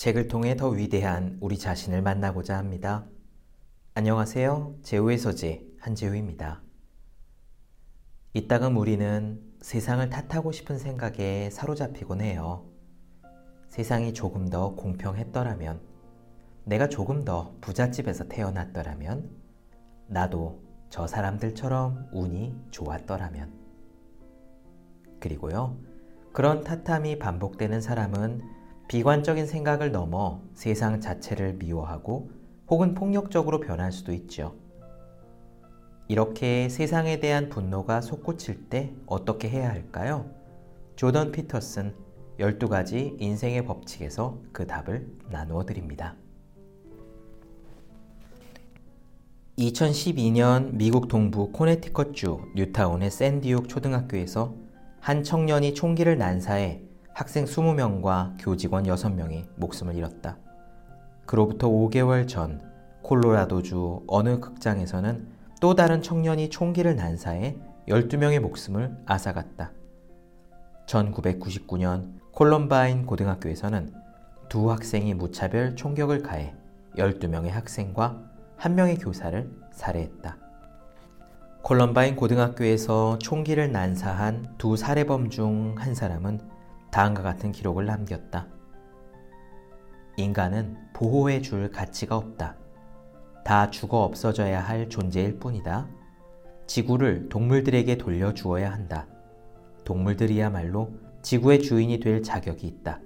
책을 통해 더 위대한 우리 자신을 만나고자 합니다. 안녕하세요. 제우의 서재 한재우입니다. 이따금 우리는 세상을 탓하고 싶은 생각에 사로잡히곤 해요. 세상이 조금 더 공평했더라면, 내가 조금 더 부잣집에서 태어났더라면, 나도 저 사람들처럼 운이 좋았더라면. 그리고요, 그런 탓함이 반복되는 사람은 비관적인 생각을 넘어 세상 자체를 미워하고 혹은 폭력적으로 변할 수도 있죠. 이렇게 세상에 대한 분노가 솟구칠 때 어떻게 해야 할까요? 조던 피터슨 12가지 인생의 법칙에서 그 답을 나누어 드립니다. 2012년 미국 동부 코네티컷주 뉴타운의 샌디옥 초등학교에서 한 청년이 총기를 난사해 학생 20명과 교직원 6명이 목숨을 잃었다. 그로부터 5개월 전 콜로라도주 어느 극장에서는 또 다른 청년이 총기를 난사해 12명의 목숨을 앗아갔다. 1999년 콜럼바인 고등학교에서는 두 학생이 무차별 총격을 가해 12명의 학생과 1명의 교사를 살해했다. 콜럼바인 고등학교에서 총기를 난사한 두 살해범 중 한 사람은 다음과 같은 기록을 남겼다. 인간은 보호해 줄 가치가 없다. 다 죽어 없어져야 할 존재일 뿐이다. 지구를 동물들에게 돌려주어야 한다. 동물들이야말로 지구의 주인이 될 자격이 있다.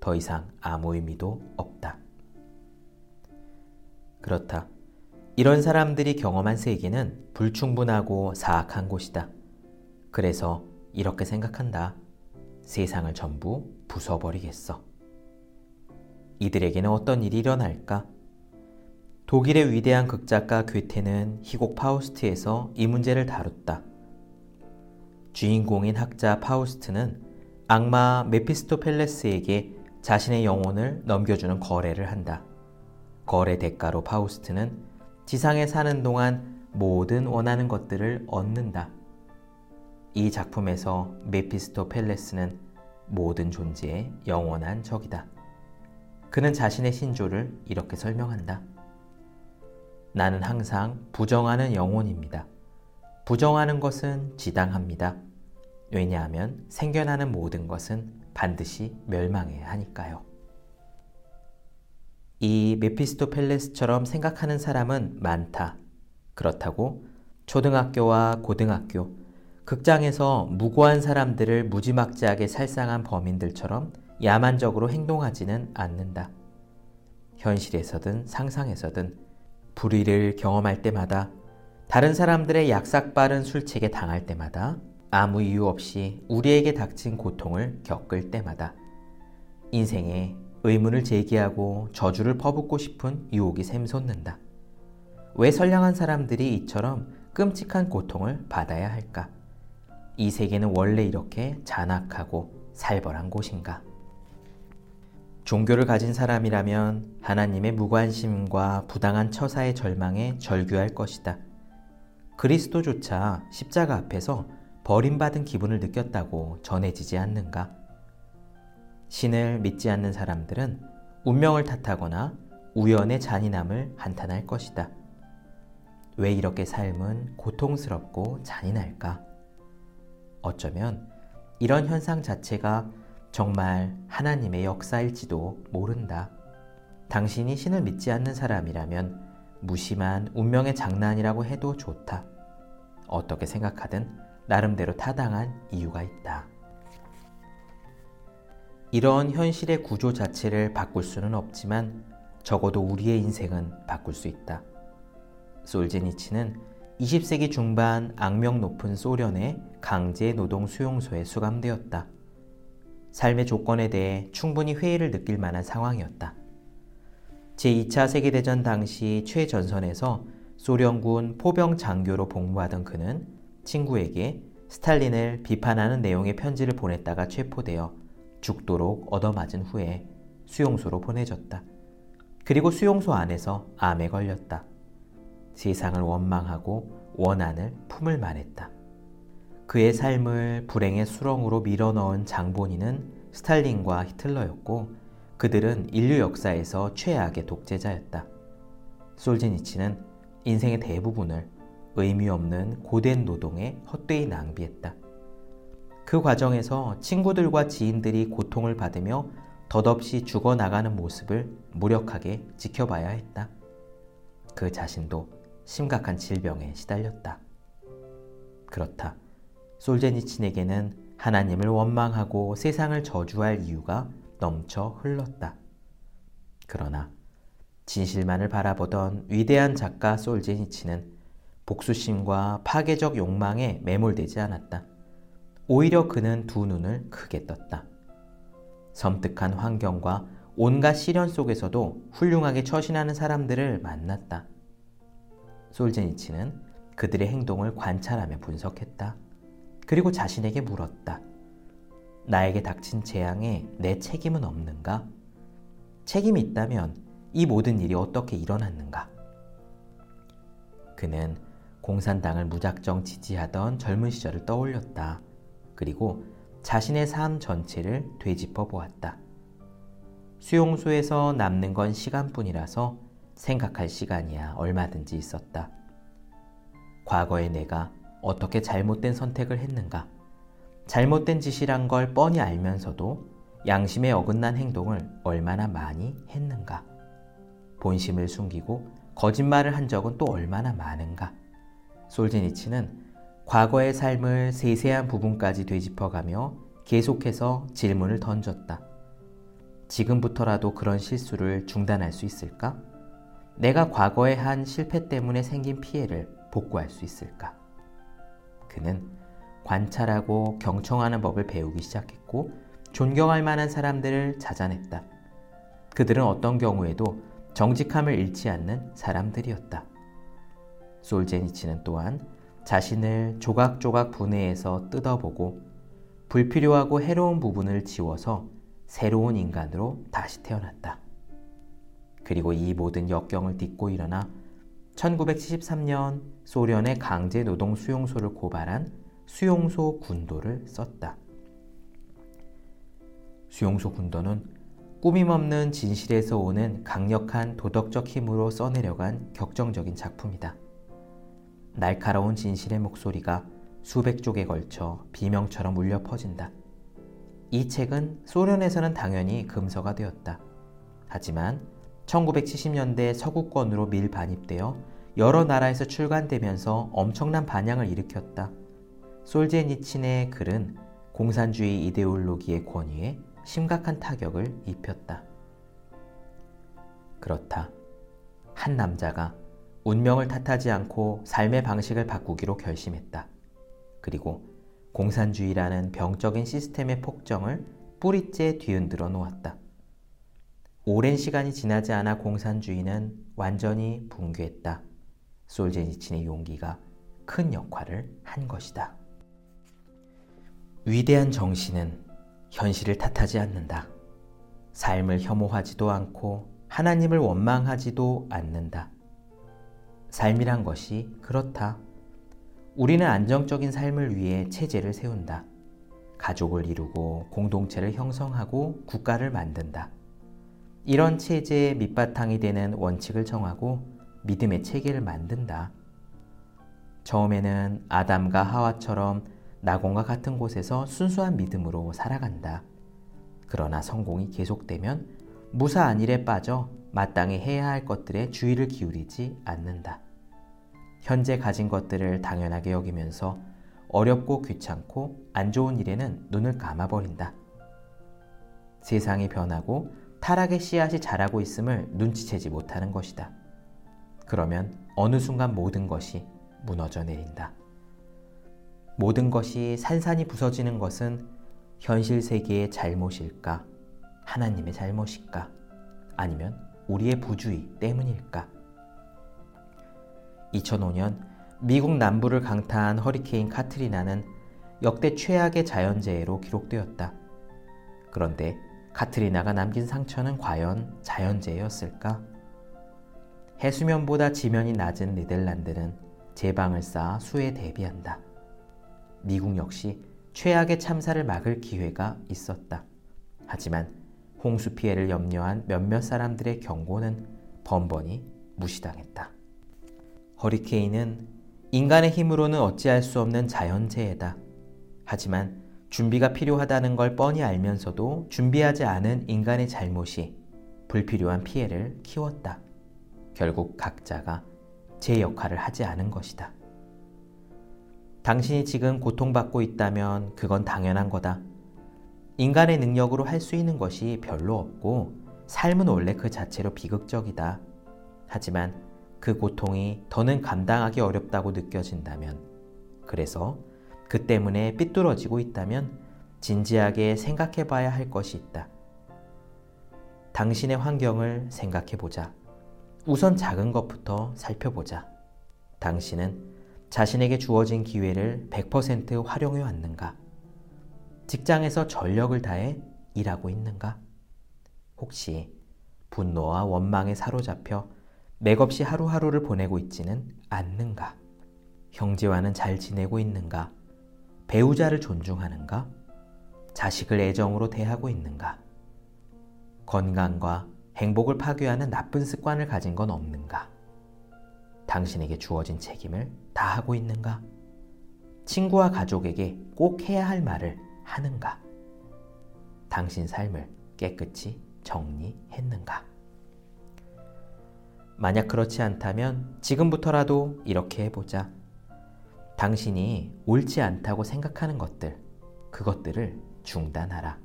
더 이상 아무 의미도 없다. 그렇다. 이런 사람들이 경험한 세계는 불충분하고 사악한 곳이다. 그래서 이렇게 생각한다. 세상을 전부 부숴버리겠어. 이들에게는 어떤 일이 일어날까? 독일의 위대한 극작가 괴테는 희곡 파우스트에서 이 문제를 다뤘다. 주인공인 학자 파우스트는 악마 메피스토펠레스에게 자신의 영혼을 넘겨주는 거래를 한다. 거래 대가로 파우스트는 지상에 사는 동안 모든 원하는 것들을 얻는다. 이 작품에서 메피스토 펠레스는 모든 존재의 영원한 적이다. 그는 자신의 신조를 이렇게 설명한다. 나는 항상 부정하는 영혼입니다. 부정하는 것은 지당합니다. 왜냐하면 생겨나는 모든 것은 반드시 멸망해야 하니까요. 이 메피스토 펠레스처럼 생각하는 사람은 많다. 그렇다고 초등학교와 고등학교, 극장에서 무고한 사람들을 무지막지하게 살상한 범인들처럼 야만적으로 행동하지는 않는다. 현실에서든 상상에서든 불의를 경험할 때마다 다른 사람들의 약삭빠른 술책에 당할 때마다 아무 이유 없이 우리에게 닥친 고통을 겪을 때마다 인생에 의문을 제기하고 저주를 퍼붓고 싶은 유혹이 샘솟는다. 왜 선량한 사람들이 이처럼 끔찍한 고통을 받아야 할까? 이 세계는 원래 이렇게 잔악하고 살벌한 곳인가? 종교를 가진 사람이라면 하나님의 무관심과 부당한 처사의 절망에 절규할 것이다. 그리스도조차 십자가 앞에서 버림받은 기분을 느꼈다고 전해지지 않는가? 신을 믿지 않는 사람들은 운명을 탓하거나 우연의 잔인함을 한탄할 것이다. 왜 이렇게 삶은 고통스럽고 잔인할까? 어쩌면 이런 현상 자체가 정말 하나님의 역사일지도 모른다. 당신이 신을 믿지 않는 사람이라면 무심한 운명의 장난이라고 해도 좋다. 어떻게 생각하든 나름대로 타당한 이유가 있다. 이런 현실의 구조 자체를 바꿀 수는 없지만 적어도 우리의 인생은 바꿀 수 있다. 솔제니치는 20세기 중반 악명 높은 소련의 강제 노동 수용소에 수감되었다. 삶의 조건에 대해 충분히 회의를 느낄 만한 상황이었다. 제2차 세계대전 당시 최전선에서 소련군 포병 장교로 복무하던 그는 친구에게 스탈린을 비판하는 내용의 편지를 보냈다가 체포되어 죽도록 얻어맞은 후에 수용소로 보내졌다. 그리고 수용소 안에서 암에 걸렸다. 세상을 원망하고 원한을 품을 만했다. 그의 삶을 불행의 수렁으로 밀어넣은 장본인은 스탈린과 히틀러였고 그들은 인류 역사에서 최악의 독재자였다. 솔제니치는 인생의 대부분을 의미 없는 고된 노동에 헛되이 낭비했다. 그 과정에서 친구들과 지인들이 고통을 받으며 덧없이 죽어나가는 모습을 무력하게 지켜봐야 했다. 그 자신도 심각한 질병에 시달렸다. 그렇다. 솔제니친에게는 하나님을 원망하고 세상을 저주할 이유가 넘쳐 흘렀다. 그러나 진실만을 바라보던 위대한 작가 솔제니치는 복수심과 파괴적 욕망에 매몰되지 않았다. 오히려 그는 두 눈을 크게 떴다. 섬뜩한 환경과 온갖 시련 속에서도 훌륭하게 처신하는 사람들을 만났다. 솔제니치는 그들의 행동을 관찰하며 분석했다. 그리고 자신에게 물었다. 나에게 닥친 재앙에 내 책임은 없는가? 책임이 있다면 이 모든 일이 어떻게 일어났는가? 그는 공산당을 무작정 지지하던 젊은 시절을 떠올렸다. 그리고 자신의 삶 전체를 되짚어 보았다. 수용소에서 남는 건 시간뿐이라서 생각할 시간이야 얼마든지 있었다. 과거의 내가 어떻게 잘못된 선택을 했는가? 잘못된 짓이란 걸 뻔히 알면서도 양심에 어긋난 행동을 얼마나 많이 했는가? 본심을 숨기고 거짓말을 한 적은 또 얼마나 많은가? 솔제니치는 과거의 삶을 세세한 부분까지 되짚어가며 계속해서 질문을 던졌다. 지금부터라도 그런 실수를 중단할 수 있을까? 내가 과거에 한 실패 때문에 생긴 피해를 복구할 수 있을까? 그는 관찰하고 경청하는 법을 배우기 시작했고 존경할 만한 사람들을 찾아냈다. 그들은 어떤 경우에도 정직함을 잃지 않는 사람들이었다. 솔제니치는 또한 자신을 조각조각 분해해서 뜯어보고 불필요하고 해로운 부분을 지워서 새로운 인간으로 다시 태어났다. 그리고 이 모든 역경을 딛고 일어나 1973년 소련의 강제 노동 수용소를 고발한 수용소 군도를 썼다. 수용소 군도는 꾸밈 없는 진실에서 오는 강력한 도덕적 힘으로 써내려간 격정적인 작품이다. 날카로운 진실의 목소리가 수백 쪽에 걸쳐 비명처럼 울려 퍼진다. 이 책은 소련에서는 당연히 금서가 되었다. 하지만 1970년대 서구권으로 밀반입되어 여러 나라에서 출간되면서 엄청난 반향을 일으켰다. 솔제니친의 글은 공산주의 이데올로기의 권위에 심각한 타격을 입혔다. 그렇다. 한 남자가 운명을 탓하지 않고 삶의 방식을 바꾸기로 결심했다. 그리고 공산주의라는 병적인 시스템의 폭정을 뿌리째 뒤흔들어 놓았다. 오랜 시간이 지나지 않아 공산주의는 완전히 붕괴했다. 솔제니친의 용기가 큰 역할을 한 것이다. 위대한 정신은 현실을 탓하지 않는다. 삶을 혐오하지도 않고 하나님을 원망하지도 않는다. 삶이란 것이 그렇다. 우리는 안정적인 삶을 위해 체제를 세운다. 가족을 이루고 공동체를 형성하고 국가를 만든다. 이런 체제의 밑바탕이 되는 원칙을 정하고 믿음의 체계를 만든다. 처음에는 아담과 하와처럼 낙원과 같은 곳에서 순수한 믿음으로 살아간다. 그러나 성공이 계속되면 무사한 일에 빠져 마땅히 해야 할 것들에 주의를 기울이지 않는다. 현재 가진 것들을 당연하게 여기면서 어렵고 귀찮고 안 좋은 일에는 눈을 감아버린다. 세상이 변하고 타락의 씨앗이 자라고 있음을 눈치채지 못하는 것이다. 그러면 어느 순간 모든 것이 무너져 내린다. 모든 것이 산산이 부서지는 것은 현실 세계의 잘못일까? 하나님의 잘못일까? 아니면 우리의 부주의 때문일까? 2005년 미국 남부를 강타한 허리케인 카트리나는 역대 최악의 자연재해로 기록되었다. 그런데 카트리나가 남긴 상처는 과연 자연재해였을까? 해수면보다 지면이 낮은 네덜란드는 제방을 쌓아 수에 대비한다. 미국 역시 최악의 참사를 막을 기회가 있었다. 하지만 홍수 피해를 염려한 몇몇 사람들의 경고는 번번이 무시당했다. 허리케인은 인간의 힘으로는 어찌할 수 없는 자연재해다. 하지만 준비가 필요하다는 걸 뻔히 알면서도 준비하지 않은 인간의 잘못이 불필요한 피해를 키웠다. 결국 각자가 제 역할을 하지 않은 것이다. 당신이 지금 고통받고 있다면 그건 당연한 거다. 인간의 능력으로 할 수 있는 것이 별로 없고 삶은 원래 그 자체로 비극적이다. 하지만 그 고통이 더는 감당하기 어렵다고 느껴진다면, 그래서 그 때문에 삐뚤어지고 있다면 진지하게 생각해 봐야 할 것이 있다. 당신의 환경을 생각해 보자. 우선 작은 것부터 살펴보자. 당신은 자신에게 주어진 기회를 100% 활용해 왔는가? 직장에서 전력을 다해 일하고 있는가? 혹시 분노와 원망에 사로잡혀 맥없이 하루하루를 보내고 있지는 않는가? 형제와는 잘 지내고 있는가? 배우자를 존중하는가? 자식을 애정으로 대하고 있는가? 건강과 행복을 파괴하는 나쁜 습관을 가진 건 없는가? 당신에게 주어진 책임을 다하고 있는가? 친구와 가족에게 꼭 해야 할 말을 하는가? 당신 삶을 깨끗이 정리했는가? 만약 그렇지 않다면 지금부터라도 이렇게 해보자. 당신이 옳지 않다고 생각하는 것들, 그것들을 중단하라.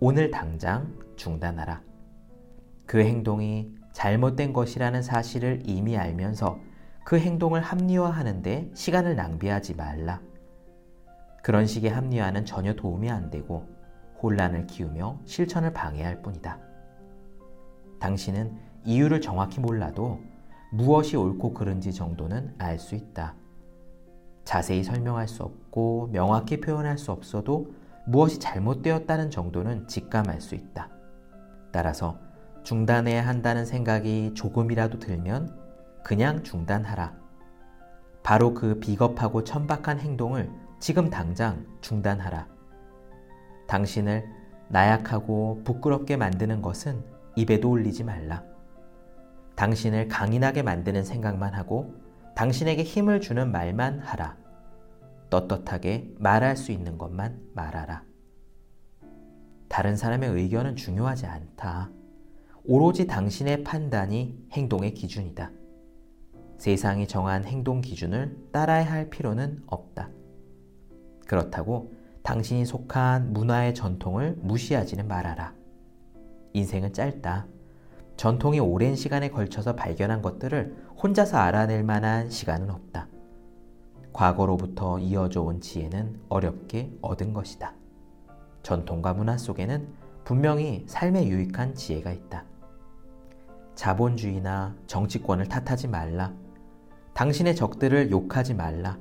오늘 당장 중단하라. 그 행동이 잘못된 것이라는 사실을 이미 알면서 그 행동을 합리화하는데 시간을 낭비하지 말라. 그런 식의 합리화는 전혀 도움이 안 되고 혼란을 키우며 실천을 방해할 뿐이다. 당신은 이유를 정확히 몰라도 무엇이 옳고 그른지 정도는 알 수 있다. 자세히 설명할 수 없고 명확히 표현할 수 없어도 무엇이 잘못되었다는 정도는 직감할 수 있다. 따라서 중단해야 한다는 생각이 조금이라도 들면 그냥 중단하라. 바로 그 비겁하고 천박한 행동을 지금 당장 중단하라. 당신을 나약하고 부끄럽게 만드는 것은 입에도 올리지 말라. 당신을 강인하게 만드는 생각만 하고 당신에게 힘을 주는 말만 하라. 떳떳하게 말할 수 있는 것만 말하라. 다른 사람의 의견은 중요하지 않다. 오로지 당신의 판단이 행동의 기준이다. 세상이 정한 행동 기준을 따라야 할 필요는 없다. 그렇다고 당신이 속한 문화의 전통을 무시하지는 말아라. 인생은 짧다. 전통이 오랜 시간에 걸쳐서 발견한 것들을 혼자서 알아낼 만한 시간은 없다. 과거로부터 이어져 온 지혜는 어렵게 얻은 것이다. 전통과 문화 속에는 분명히 삶에 유익한 지혜가 있다. 자본주의나 정치권을 탓하지 말라. 당신의 적들을 욕하지 말라.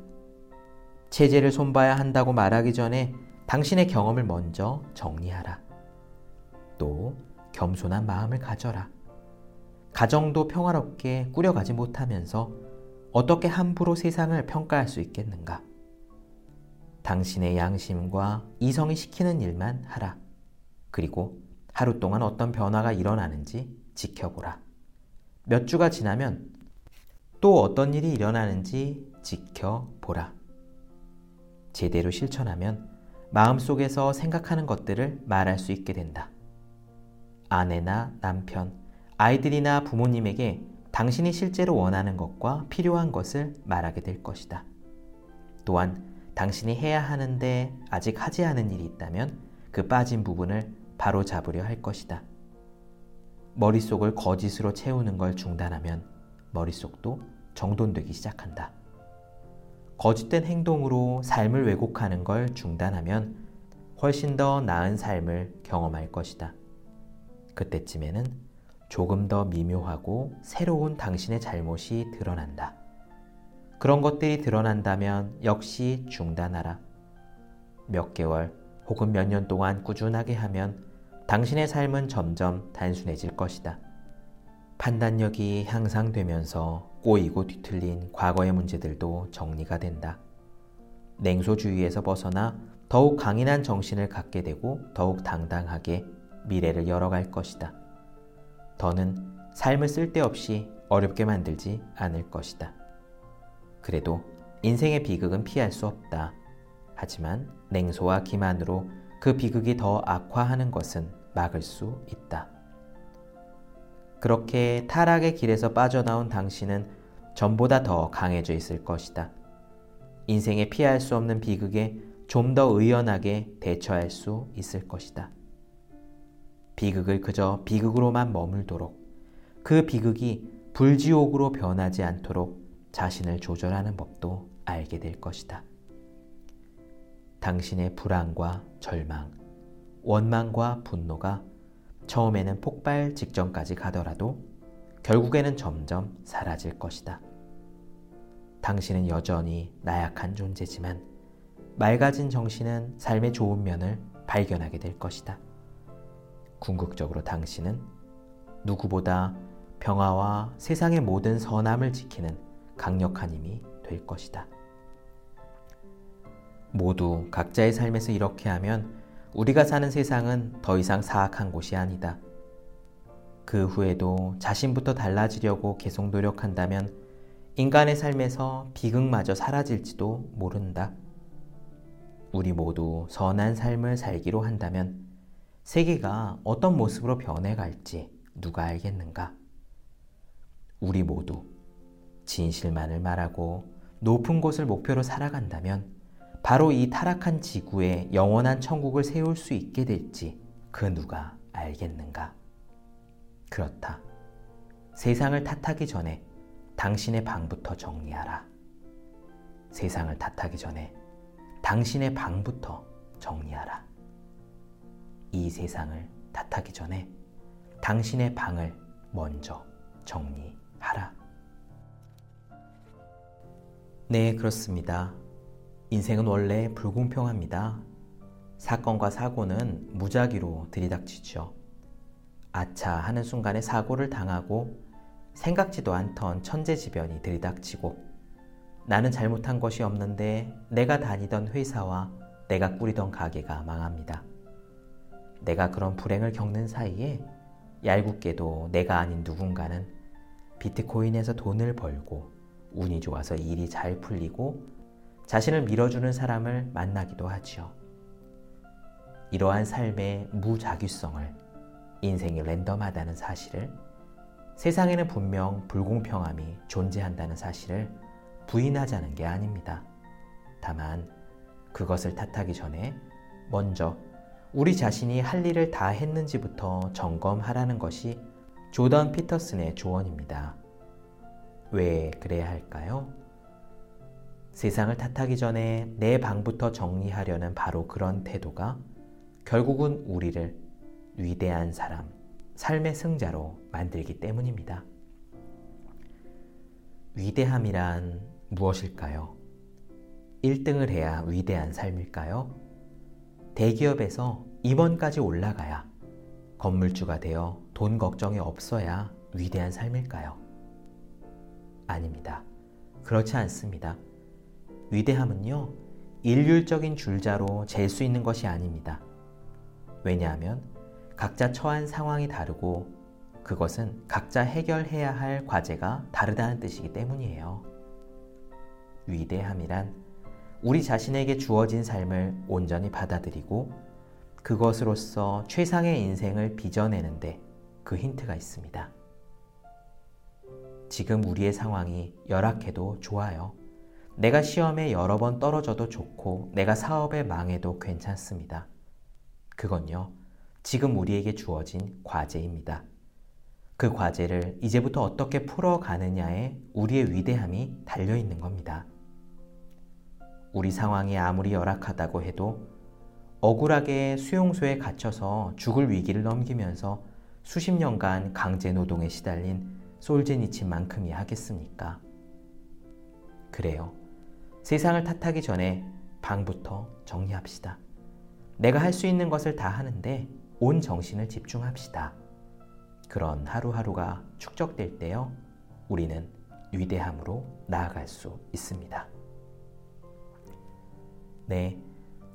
체제를 손봐야 한다고 말하기 전에 당신의 경험을 먼저 정리하라. 또 겸손한 마음을 가져라. 가정도 평화롭게 꾸려가지 못하면서 어떻게 함부로 세상을 평가할 수 있겠는가? 당신의 양심과 이성이 시키는 일만 하라. 그리고 하루 동안 어떤 변화가 일어나는지 지켜보라. 몇 주가 지나면 또 어떤 일이 일어나는지 지켜보라. 제대로 실천하면 마음속에서 생각하는 것들을 말할 수 있게 된다. 아내나 남편, 아이들이나 부모님에게 당신이 실제로 원하는 것과 필요한 것을 말하게 될 것이다. 또한 당신이 해야 하는데 아직 하지 않은 일이 있다면 그 빠진 부분을 바로 잡으려 할 것이다. 머릿속을 거짓으로 채우는 걸 중단하면 머릿속도 정돈되기 시작한다. 거짓된 행동으로 삶을 왜곡하는 걸 중단하면 훨씬 더 나은 삶을 경험할 것이다. 그때쯤에는 조금 더 미묘하고 새로운 당신의 잘못이 드러난다. 그런 것들이 드러난다면 역시 중단하라. 몇 개월 혹은 몇 년 동안 꾸준하게 하면 당신의 삶은 점점 단순해질 것이다. 판단력이 향상되면서 꼬이고 뒤틀린 과거의 문제들도 정리가 된다. 냉소주의에서 벗어나 더욱 강인한 정신을 갖게 되고 더욱 당당하게 미래를 열어갈 것이다. 더는 삶을 쓸데없이 어렵게 만들지 않을 것이다. 그래도 인생의 비극은 피할 수 없다. 하지만 냉소와 기만으로 그 비극이 더 악화하는 것은 막을 수 있다. 그렇게 타락의 길에서 빠져나온 당신은 전보다 더 강해져 있을 것이다. 인생에 피할 수 없는 비극에 좀 더 의연하게 대처할 수 있을 것이다. 비극을 그저 비극으로만 머물도록 그 비극이 불지옥으로 변하지 않도록 자신을 조절하는 법도 알게 될 것이다. 당신의 불안과 절망, 원망과 분노가 처음에는 폭발 직전까지 가더라도 결국에는 점점 사라질 것이다. 당신은 여전히 나약한 존재지만 맑아진 정신은 삶의 좋은 면을 발견하게 될 것이다. 궁극적으로 당신은 누구보다 평화와 세상의 모든 선함을 지키는 강력한 힘이 될 것이다. 모두 각자의 삶에서 이렇게 하면 우리가 사는 세상은 더 이상 사악한 곳이 아니다. 그 후에도 자신부터 달라지려고 계속 노력한다면 인간의 삶에서 비극마저 사라질지도 모른다. 우리 모두 선한 삶을 살기로 한다면 세계가 어떤 모습으로 변해갈지 누가 알겠는가? 우리 모두 진실만을 말하고 높은 곳을 목표로 살아간다면 바로 이 타락한 지구에 영원한 천국을 세울 수 있게 될지 그 누가 알겠는가? 그렇다. 세상을 탓하기 전에 당신의 방부터 정리하라. 세상을 탓하기 전에 당신의 방부터 정리하라. 이 세상을 탓하기 전에 당신의 방을 먼저 정리하라. 네, 그렇습니다. 인생은 원래 불공평합니다. 사건과 사고는 무작위로 들이닥치죠. 아차 하는 순간에 사고를 당하고 생각지도 않던 천재지변이 들이닥치고 나는 잘못한 것이 없는데 내가 다니던 회사와 내가 꾸리던 가게가 망합니다. 내가 그런 불행을 겪는 사이에 얄궂게도 내가 아닌 누군가는 비트코인에서 돈을 벌고 운이 좋아서 일이 잘 풀리고 자신을 밀어주는 사람을 만나기도 하지요. 이러한 삶의 무자규성을 인생이 랜덤하다는 사실을 세상에는 분명 불공평함이 존재한다는 사실을 부인하자는 게 아닙니다. 다만 그것을 탓하기 전에 먼저 우리 자신이 할 일을 다 했는지부터 점검하라는 것이 조던 피터슨의 조언입니다. 왜 그래야 할까요? 세상을 탓하기 전에 내 방부터 정리하려는 바로 그런 태도가 결국은 우리를 위대한 사람, 삶의 승자로 만들기 때문입니다. 위대함이란 무엇일까요? 1등을 해야 위대한 삶일까요? 대기업에서 임원까지 올라가야 건물주가 되어 돈 걱정이 없어야 위대한 삶일까요? 아닙니다. 그렇지 않습니다. 위대함은요, 일률적인 줄자로 잴 수 있는 것이 아닙니다. 왜냐하면 각자 처한 상황이 다르고 그것은 각자 해결해야 할 과제가 다르다는 뜻이기 때문이에요. 위대함이란 우리 자신에게 주어진 삶을 온전히 받아들이고 그것으로서 최상의 인생을 빚어내는데 그 힌트가 있습니다. 지금 우리의 상황이 열악해도 좋아요. 내가 시험에 여러 번 떨어져도 좋고 내가 사업에 망해도 괜찮습니다. 그건요, 지금 우리에게 주어진 과제입니다. 그 과제를 이제부터 어떻게 풀어가느냐에 우리의 위대함이 달려 있는 겁니다. 우리 상황이 아무리 열악하다고 해도 억울하게 수용소에 갇혀서 죽을 위기를 넘기면서 수십 년간 강제 노동에 시달린 솔제니치만큼이 하겠습니까? 그래요. 세상을 탓하기 전에 방부터 정리합시다. 내가 할 수 있는 것을 다 하는데 온 정신을 집중합시다. 그런 하루하루가 축적될 때요, 우리는 위대함으로 나아갈 수 있습니다. 네,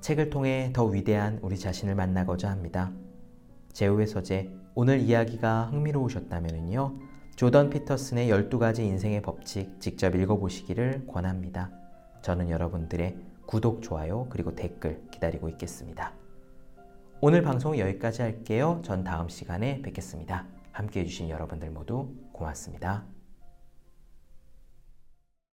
책을 통해 더 위대한 우리 자신을 만나고자 합니다. 제후의 서재 오늘 이야기가 흥미로우셨다면요. 조던 피터슨의 12가지 인생의 법칙 직접 읽어보시기를 권합니다. 저는 여러분들의 구독, 좋아요, 그리고 댓글 기다리고 있겠습니다. 오늘 방송 여기까지 할게요. 전 다음 시간에 뵙겠습니다. 함께 해주신 여러분들 모두 고맙습니다.